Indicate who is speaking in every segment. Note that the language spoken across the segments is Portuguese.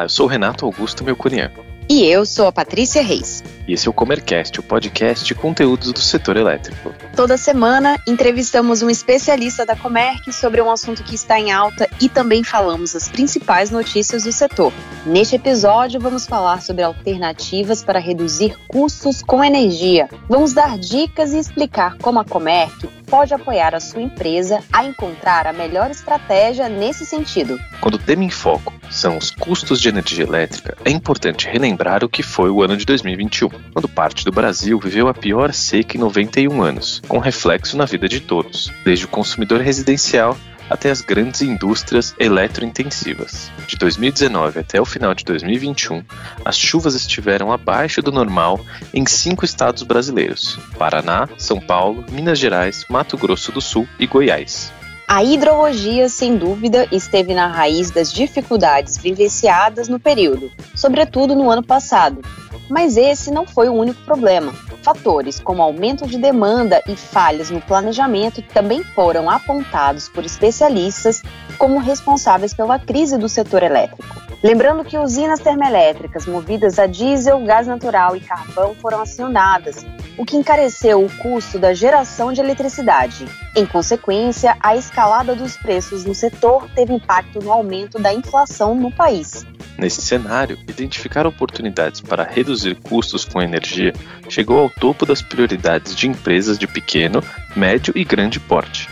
Speaker 1: Olá, eu sou Renato Augusto Melconian.
Speaker 2: E eu sou a Patrícia Reis.
Speaker 1: E esse é o Comercast, o podcast de conteúdos do setor elétrico.
Speaker 2: Toda semana entrevistamos um especialista da Comerc sobre um assunto que está em alta e também falamos as principais notícias do setor. Neste episódio, vamos falar sobre alternativas para reduzir custos com energia. Vamos dar dicas e explicar como a Comerc pode apoiar a sua empresa a encontrar a melhor estratégia nesse sentido.
Speaker 1: Quando o tema em foco são os custos de energia elétrica, é importante relembrar o que foi o ano de 2021, quando parte do Brasil viveu a pior seca em 91 anos, com reflexo na vida de todos, desde o consumidor residencial até as grandes indústrias eletrointensivas. De 2019 até o final de 2021, as chuvas estiveram abaixo do normal em cinco estados brasileiros: Paraná, São Paulo, Minas Gerais, Mato Grosso do Sul e Goiás.
Speaker 2: A hidrologia, sem dúvida, esteve na raiz das dificuldades vivenciadas no período, sobretudo no ano passado. Mas esse não foi o único problema. Fatores como aumento de demanda e falhas no planejamento também foram apontados por especialistas como responsáveis pela crise do setor elétrico. Lembrando que usinas termoelétricas movidas a diesel, gás natural e carvão foram acionadas, o que encareceu o custo da geração de eletricidade. Em consequência, a escalada dos preços no setor teve impacto no aumento da inflação no país.
Speaker 1: Nesse cenário, identificar oportunidades para reduzir custos com energia chegou ao topo das prioridades de empresas de pequeno, médio e grande porte.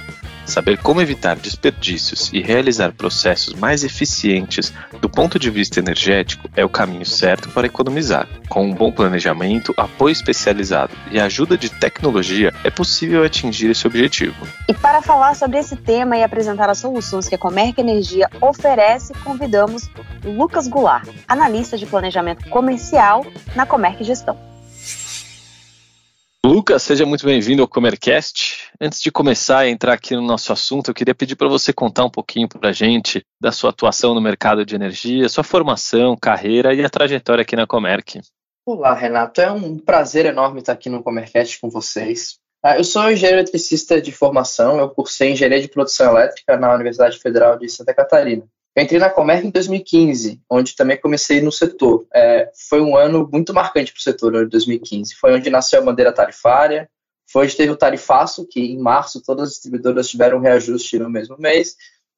Speaker 1: Saber como evitar desperdícios e realizar processos mais eficientes do ponto de vista energético é o caminho certo para economizar. Com um bom planejamento, apoio especializado e ajuda de tecnologia, é possível atingir esse objetivo.
Speaker 2: E para falar sobre esse tema e apresentar as soluções que a Comerc Energia oferece, convidamos Lucas Goulart, analista de planejamento comercial na Comerc Gestão.
Speaker 1: Lucas, seja muito bem-vindo ao Comercast. Antes de começar a entrar aqui no nosso assunto, eu queria pedir para você contar um pouquinho para a gente da sua atuação no mercado de energia, sua formação, carreira e a trajetória aqui na Comerc.
Speaker 3: Olá, Renato. É um prazer enorme estar aqui no Comercast com vocês. Ah, eu sou engenheiro eletricista de formação, eu cursei engenharia de produção elétrica na Universidade Federal de Santa Catarina. Eu entrei na Comerc em 2015, onde também comecei no setor. É, foi um ano muito marcante para o setor, ano de 2015. Foi onde nasceu a bandeira tarifária, foi onde teve o tarifaço, que em março todas as distribuidoras tiveram reajuste no mesmo mês,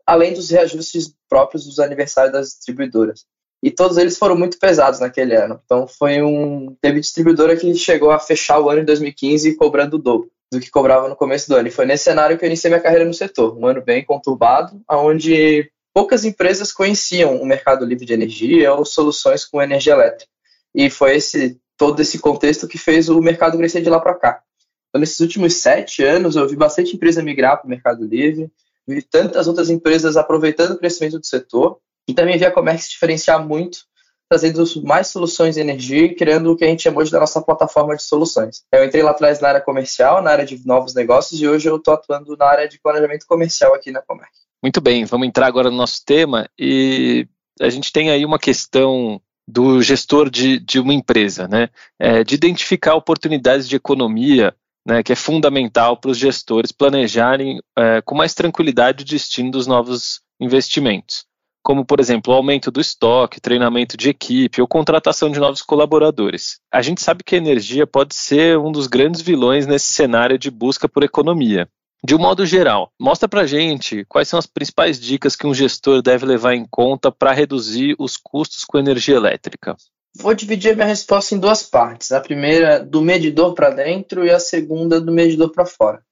Speaker 3: além dos reajustes próprios dos aniversários das distribuidoras. E todos eles foram muito pesados naquele ano. Então foi um. Teve distribuidora que chegou a fechar o ano de 2015 cobrando o dobro do que cobrava no começo do ano. E foi nesse cenário que eu iniciei minha carreira no setor. Um ano bem conturbado, onde poucas empresas conheciam o mercado livre de energia ou soluções com energia elétrica. E foi esse todo esse contexto que fez o mercado crescer de lá para cá. Então, nesses últimos sete anos, eu vi bastante empresa migrar para o mercado livre, vi tantas outras empresas aproveitando o crescimento do setor, e também vi a Comércio se diferenciar muito, trazendo mais soluções de energia e criando o que a gente chamou de da nossa plataforma de soluções. Eu entrei lá atrás na área comercial, na área de novos negócios, e hoje eu estou atuando na área de planejamento comercial aqui na Comércio.
Speaker 1: Muito bem, vamos entrar agora no nosso tema e a gente tem aí uma questão do gestor de, de uma empresa, né? É, de identificar oportunidades de economia, né, que é fundamental para os gestores planejarem é, com mais tranquilidade o destino dos novos investimentos, como, por exemplo, o aumento do estoque, treinamento de equipe ou contratação de novos colaboradores. A gente sabe que a energia pode ser um dos grandes vilões nesse cenário de busca por economia. De um modo geral, mostra para gente quais são as principais dicas que um gestor deve levar em conta para reduzir os custos com energia elétrica.
Speaker 3: Vou dividir a minha resposta em duas partes. A primeira do medidor para dentro e a segunda do medidor para fora.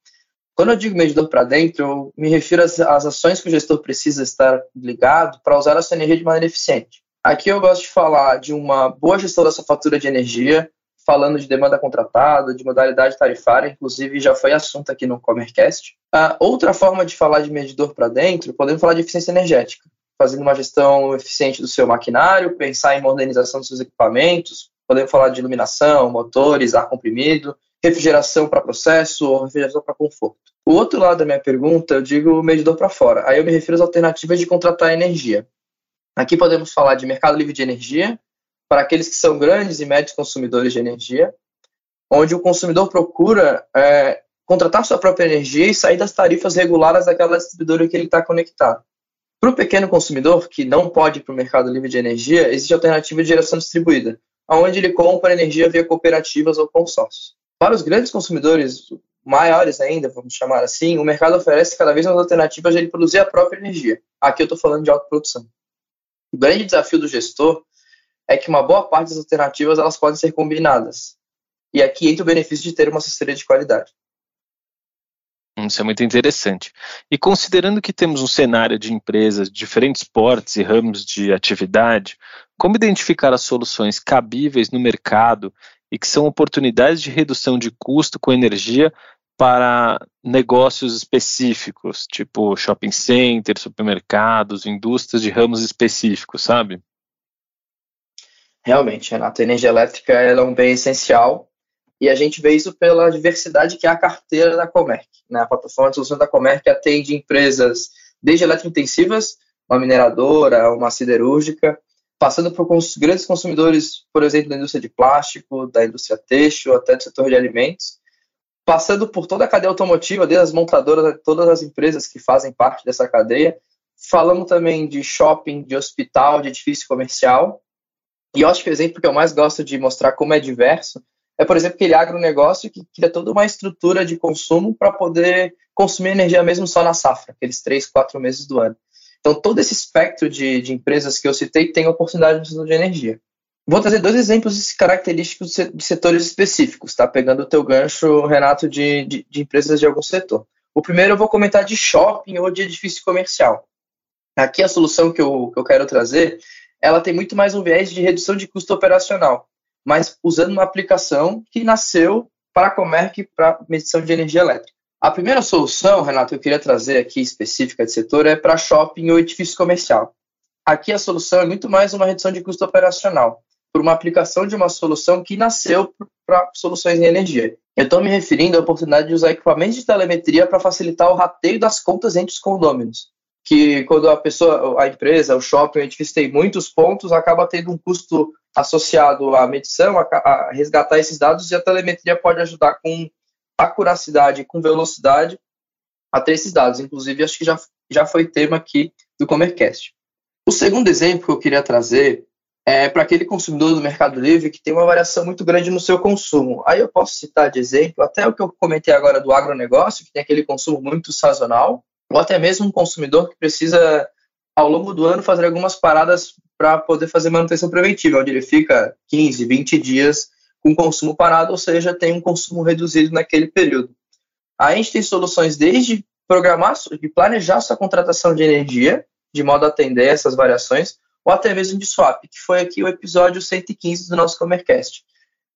Speaker 3: Quando eu digo medidor para dentro, eu me refiro às, às ações que o gestor precisa estar ligado para usar a sua energia de maneira eficiente. Aqui eu gosto de falar de uma boa gestão da sua fatura de energia, falando de demanda contratada, de modalidade tarifária, inclusive já foi assunto aqui no Comercast. A outra forma de falar de medidor para dentro, podemos falar de eficiência energética, fazendo uma gestão eficiente do seu maquinário, pensar em modernização dos seus equipamentos, podemos falar de iluminação, motores, ar comprimido, refrigeração para processo ou refrigeração para conforto. O outro lado da minha pergunta, eu digo medidor para fora. Aí eu me refiro às alternativas de contratar energia. Aqui podemos falar de mercado livre de energia, para aqueles que são grandes e médios consumidores de energia, onde o consumidor procura é, contratar sua própria energia e sair das tarifas reguladas daquela distribuidora que ele está conectado. Para o pequeno consumidor, que não pode ir para o mercado livre de energia, existe a alternativa de geração distribuída, onde ele compra energia via cooperativas ou consórcios. Para os grandes consumidores, maiores ainda, vamos chamar assim, o mercado oferece cada vez mais alternativas de ele produzir a própria energia. Aqui eu estou falando de autoprodução. O grande desafio do gestor é que uma boa parte das alternativas elas podem ser combinadas. E aqui entra o benefício de ter uma assessoria de qualidade.
Speaker 1: Isso é muito interessante. E considerando que temos um cenário de empresas de diferentes portes e ramos de atividade, como identificar as soluções cabíveis no mercado e que são oportunidades de redução de custo com energia para negócios específicos, tipo shopping centers, supermercados, indústrias de ramos específicos, sabe?
Speaker 3: Realmente, Renato, a energia elétrica é um bem essencial e a gente vê isso pela diversidade que é a carteira da Comerc. Né? A plataforma de soluções da Comerc atende empresas desde eletrointensivas, uma mineradora, uma siderúrgica, passando por grandes consumidores, por exemplo, da indústria de plástico, da indústria têxtil, até do setor de alimentos, passando por toda a cadeia automotiva, desde as montadoras, todas as empresas que fazem parte dessa cadeia. Falamos também de shopping, de hospital, de edifício comercial. E eu acho que o exemplo que eu mais gosto de mostrar como é diverso é, por exemplo, aquele agronegócio que cria toda uma estrutura de consumo para poder consumir energia mesmo só na safra, aqueles três, quatro meses do ano. Então, todo esse espectro de, de empresas que eu citei tem oportunidade de uso de energia. Vou trazer dois exemplos característicos de setores específicos, tá? Pegando o teu gancho, Renato, de, de, de empresas de algum setor. O primeiro eu vou comentar de shopping ou de edifício comercial. Aqui a solução que eu, que eu quero trazer, ela tem muito mais um viés de redução de custo operacional mas usando uma aplicação que nasceu para a Comerc para medição de energia elétrica. A primeira solução, Renato, que eu queria trazer aqui específica de setor é para shopping ou edifício comercial. Aqui a solução é muito mais uma redução de custo operacional, por uma aplicação de uma solução que nasceu para soluções em energia. Eu estou me referindo à oportunidade de usar equipamentos de telemetria para facilitar o rateio das contas entre os condôminos que quando a pessoa, a empresa, o shopping, o edifício tem muitos pontos, acaba tendo um custo associado à medição, a, a resgatar esses dados, e a telemetria pode ajudar com acuracidade, com velocidade, a ter esses dados. Inclusive, acho que já, já foi tema aqui do Comercast. O segundo exemplo que eu queria trazer é para aquele consumidor do Mercado Livre que tem uma variação muito grande no seu consumo. Aí eu posso citar de exemplo até o que eu comentei agora do agronegócio, que tem aquele consumo muito sazonal, ou até mesmo um consumidor que precisa, ao longo do ano, fazer algumas paradas para poder fazer manutenção preventiva, onde ele fica 15, 20 dias com consumo parado, ou seja, tem um consumo reduzido naquele período. A gente tem soluções desde programar, de planejar sua contratação de energia, de modo a atender essas variações, ou até mesmo de swap, que foi aqui o episódio 115 do nosso Comercast.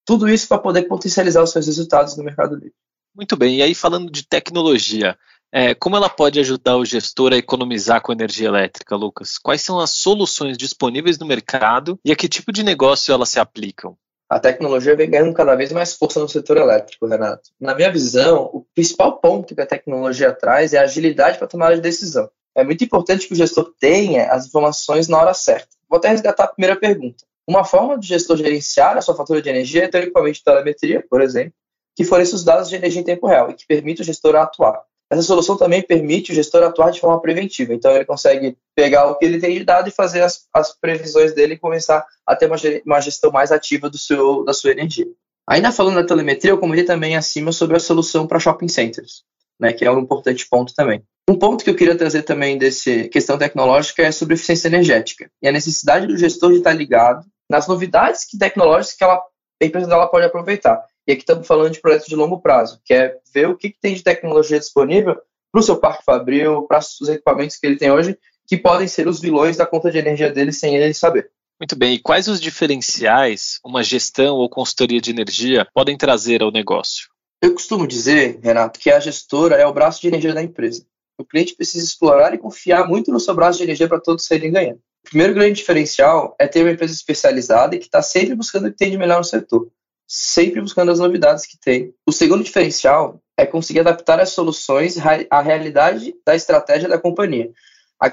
Speaker 3: Tudo isso para poder potencializar os seus resultados no mercado livre.
Speaker 1: Muito bem, e aí falando de tecnologia, é, como ela pode ajudar o gestor a economizar com energia elétrica, Lucas? Quais são as soluções disponíveis no mercado e a que tipo de negócio elas se aplicam?
Speaker 3: A tecnologia vem ganhando cada vez mais força no setor elétrico, Renato. Na minha visão, o principal ponto que a tecnologia traz é a agilidade para tomar de decisão. É muito importante que o gestor tenha as informações na hora certa. Vou até resgatar a primeira pergunta. Uma forma de gestor gerenciar a sua fatura de energia é ter equipamento de telemetria, por exemplo, que forneça os dados de energia em tempo real e que permita o gestor atuar. Essa solução também permite o gestor atuar de forma preventiva. Então, ele consegue pegar o que ele tem de dado e fazer as, as previsões dele e começar a ter uma, uma gestão mais ativa do seu, da sua energia. Ainda falando da telemetria, eu comentei também acima sobre a solução para shopping centers, né, que é um importante ponto também. Um ponto que eu queria trazer também desse questão tecnológica é sobre eficiência energética e a necessidade do gestor de estar ligado nas novidades que tecnológicas que ela, a empresa dela pode aproveitar. E aqui estamos falando de projetos de longo prazo, que é ver o que, que tem de tecnologia disponível para o seu parque fabril, para os equipamentos que ele tem hoje, que podem ser os vilões da conta de energia dele sem ele saber.
Speaker 1: Muito bem, e quais os diferenciais uma gestão ou consultoria de energia podem trazer ao negócio?
Speaker 3: Eu costumo dizer, Renato, que a gestora é o braço de energia da empresa. O cliente precisa explorar e confiar muito no seu braço de energia para todos serem ganhando. O primeiro grande diferencial é ter uma empresa especializada e que está sempre buscando o que tem de melhor no setor sempre buscando as novidades que tem. O segundo diferencial é conseguir adaptar as soluções à realidade da estratégia da companhia.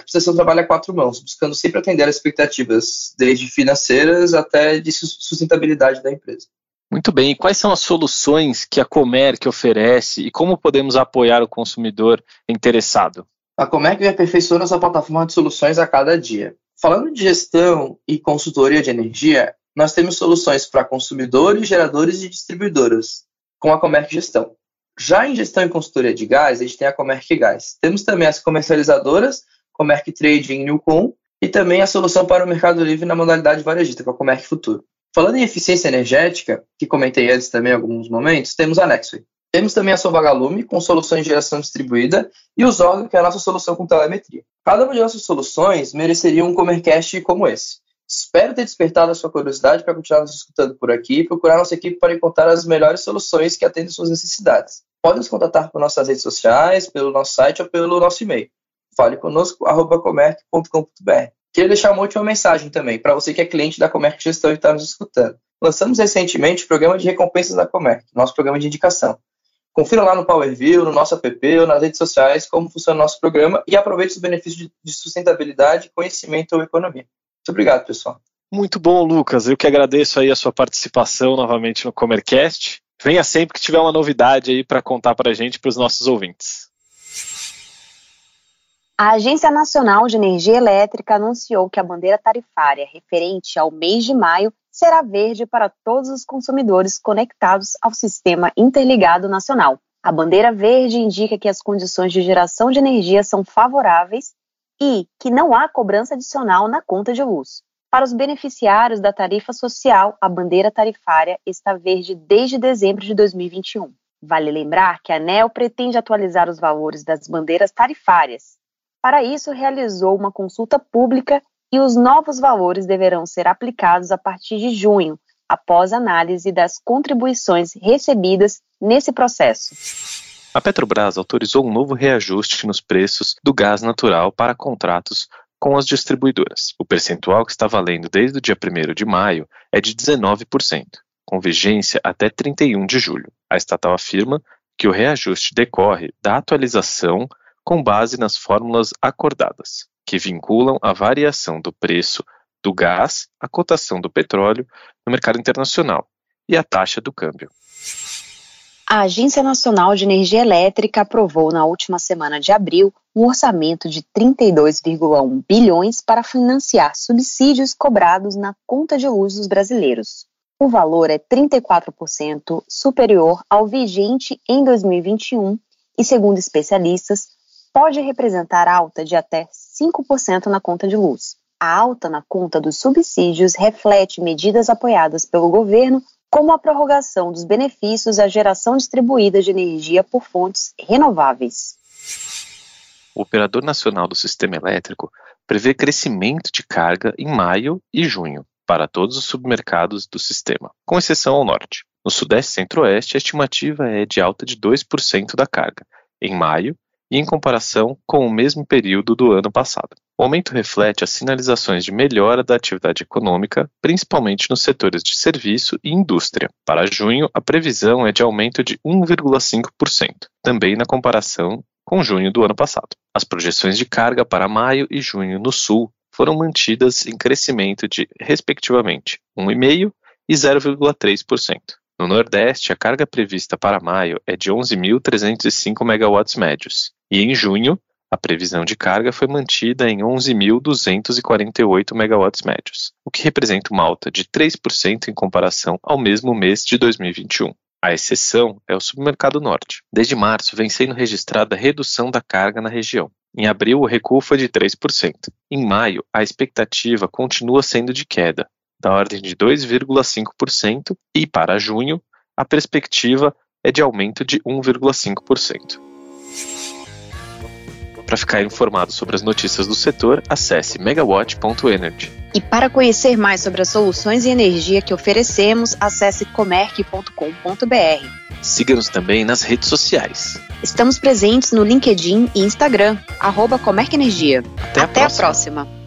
Speaker 3: Ser um trabalho a quatro mãos, buscando sempre atender as expectativas, desde financeiras até de sustentabilidade da empresa.
Speaker 1: Muito bem, e quais são as soluções que a Comerc oferece e como podemos apoiar o consumidor interessado?
Speaker 3: A Comerc vem aperfeiçoando sua plataforma de soluções a cada dia. Falando de gestão e consultoria de energia, nós temos soluções para consumidores, geradores e distribuidoras, com a Comerc Gestão. Já em gestão e consultoria de gás, a gente tem a Comerc Gás. Temos também as comercializadoras, Comerc Trade e Newcom, e também a solução para o mercado livre na modalidade varejista, com a Comerc Futuro. Falando em eficiência energética, que comentei antes também em alguns momentos, temos a Nexway. Temos também a Sovagalume, com soluções de geração distribuída, e o Zorgo, que é a nossa solução com telemetria. Cada uma de nossas soluções mereceria um Comercast como esse. Espero ter despertado a sua curiosidade para continuar nos escutando por aqui e procurar nossa equipe para encontrar as melhores soluções que atendem suas necessidades. Pode nos contatar por nossas redes sociais, pelo nosso site ou pelo nosso e-mail. Fale conosco, comerc.com.br. Queria deixar uma última mensagem também, para você que é cliente da Comerc Gestão e está nos escutando. Lançamos recentemente o programa de recompensas da Comerc, nosso programa de indicação. Confira lá no PowerView, no nosso app ou nas redes sociais como funciona o nosso programa e aproveite os benefícios de sustentabilidade, conhecimento ou economia. Muito obrigado, pessoal.
Speaker 1: Muito bom, Lucas. Eu que agradeço aí a sua participação novamente no Comercast. Venha sempre que tiver uma novidade aí para contar para a gente e para os nossos ouvintes.
Speaker 2: A Agência Nacional de Energia Elétrica anunciou que a bandeira tarifária referente ao mês de maio será verde para todos os consumidores conectados ao Sistema Interligado Nacional. A bandeira verde indica que as condições de geração de energia são favoráveis e que não há cobrança adicional na conta de luz. Para os beneficiários da tarifa social, a bandeira tarifária está verde desde dezembro de 2021. Vale lembrar que a ANEL pretende atualizar os valores das bandeiras tarifárias. Para isso, realizou uma consulta pública e os novos valores deverão ser aplicados a partir de junho, após análise das contribuições recebidas nesse processo.
Speaker 1: A Petrobras autorizou um novo reajuste nos preços do gás natural para contratos com as distribuidoras. O percentual que está valendo desde o dia 1 de maio é de 19%, com vigência até 31 de julho. A estatal afirma que o reajuste decorre da atualização com base nas fórmulas acordadas, que vinculam a variação do preço do gás à cotação do petróleo no mercado internacional e a taxa do câmbio.
Speaker 2: A Agência Nacional de Energia Elétrica aprovou na última semana de abril um orçamento de 32,1 bilhões para financiar subsídios cobrados na conta de luz dos brasileiros. O valor é 34% superior ao vigente em 2021 e, segundo especialistas, pode representar alta de até 5% na conta de luz. A alta na conta dos subsídios reflete medidas apoiadas pelo governo como a prorrogação dos benefícios à geração distribuída de energia por fontes renováveis.
Speaker 1: O Operador Nacional do Sistema Elétrico prevê crescimento de carga em maio e junho para todos os submercados do sistema, com exceção ao norte. No Sudeste e Centro-Oeste, a estimativa é de alta de 2% da carga em maio em comparação com o mesmo período do ano passado. O aumento reflete as sinalizações de melhora da atividade econômica, principalmente nos setores de serviço e indústria. Para junho, a previsão é de aumento de 1,5%, também na comparação com junho do ano passado. As projeções de carga para maio e junho no Sul foram mantidas em crescimento de, respectivamente, 1,5% e 0,3%. No Nordeste, a carga prevista para maio é de 11.305 megawatts médios, e em junho, a previsão de carga foi mantida em 11.248 megawatts médios, o que representa uma alta de 3% em comparação ao mesmo mês de 2021. A exceção é o submercado norte. Desde março vem sendo registrada redução da carga na região. Em abril, o recuo foi de 3%. Em maio, a expectativa continua sendo de queda, da ordem de 2,5%, e para junho, a perspectiva é de aumento de 1,5%. Para ficar informado sobre as notícias do setor, acesse megawatt.energy.
Speaker 2: E para conhecer mais sobre as soluções e energia que oferecemos, acesse comerc.com.br.
Speaker 1: Siga-nos também nas redes sociais.
Speaker 2: Estamos presentes no LinkedIn e Instagram, arroba Comerc Energia.
Speaker 1: Até, a,
Speaker 2: Até
Speaker 1: próxima.
Speaker 2: a próxima.